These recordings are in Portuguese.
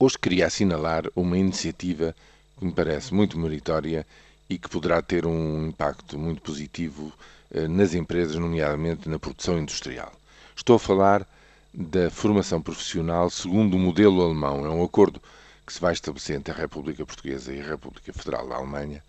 Hoje queria assinalar uma iniciativa que me parece muito meritória e que poderá ter um impacto muito positivo eh, nas empresas, nomeadamente na produção industrial. Estou a falar da formação profissional segundo o modelo alemão. É um acordo que se vai estabelecer entre a República Portuguesa e a República Federal da Alemanha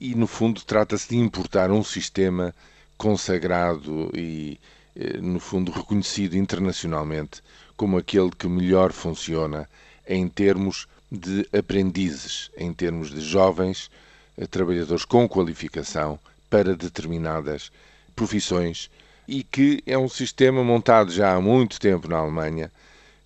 e, no fundo, trata-se de importar um sistema consagrado e, eh, no fundo, reconhecido internacionalmente como aquele que melhor funciona em termos de aprendizes, em termos de jovens eh, trabalhadores com qualificação para determinadas profissões e que é um sistema montado já há muito tempo na Alemanha,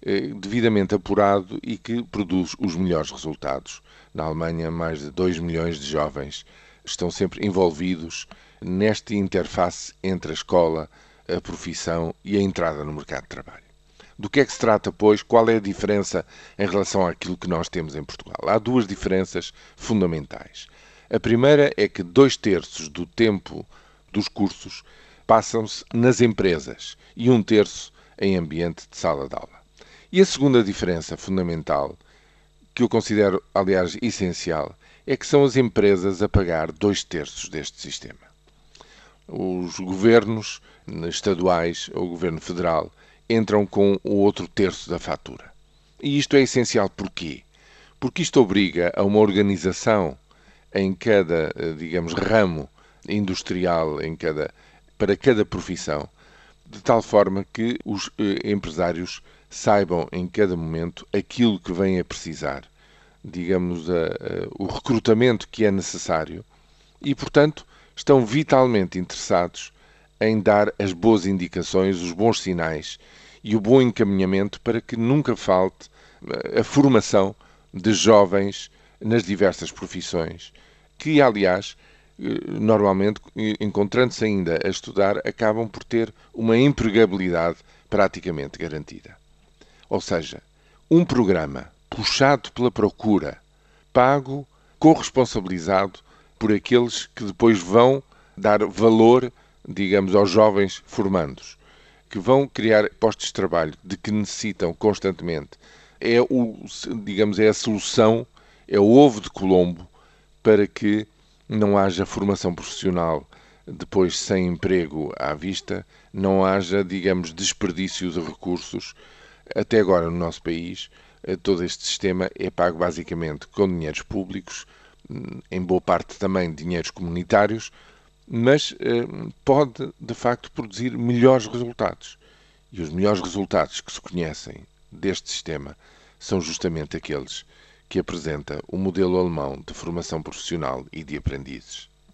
eh, devidamente apurado e que produz os melhores resultados. Na Alemanha, mais de 2 milhões de jovens estão sempre envolvidos nesta interface entre a escola, a profissão e a entrada no mercado de trabalho. Do que é que se trata, pois? Qual é a diferença em relação àquilo que nós temos em Portugal? Há duas diferenças fundamentais. A primeira é que dois terços do tempo dos cursos passam-se nas empresas e um terço em ambiente de sala de aula. E a segunda diferença fundamental, que eu considero, aliás, essencial, é que são as empresas a pagar dois terços deste sistema. Os governos estaduais ou o governo federal entram com o outro terço da fatura. E isto é essencial porquê? Porque isto obriga a uma organização em cada, digamos, ramo industrial, em cada para cada profissão, de tal forma que os eh, empresários saibam em cada momento aquilo que vêm a precisar, digamos, a, a, o recrutamento que é necessário e, portanto, estão vitalmente interessados em dar as boas indicações, os bons sinais e o bom encaminhamento para que nunca falte eh, a formação de jovens nas diversas profissões, que, aliás, eh, normalmente, encontrando-se ainda a estudar, acabam por ter uma empregabilidade praticamente garantida. Ou seja, um programa puxado pela procura, pago, corresponsabilizado por aqueles que depois vão dar valor, digamos, aos jovens formandos, que vão criar postos de trabalho de que necessitam constantemente. É o, digamos, é a solução, é o ovo de Colombo para que não haja formação profissional depois sem emprego à vista, não haja, digamos, desperdício de recursos. Até agora, no nosso país, eh, todo este sistema é pago basicamente com dinheiros públicos, hum, em boa parte também dinheiros comunitários, mas eh, pode, de facto, produzir melhores resultados. E os melhores resultados que se conhecem deste sistema são justamente aqueles que apresenta o modelo alemão de formação profissional e de aprendizes.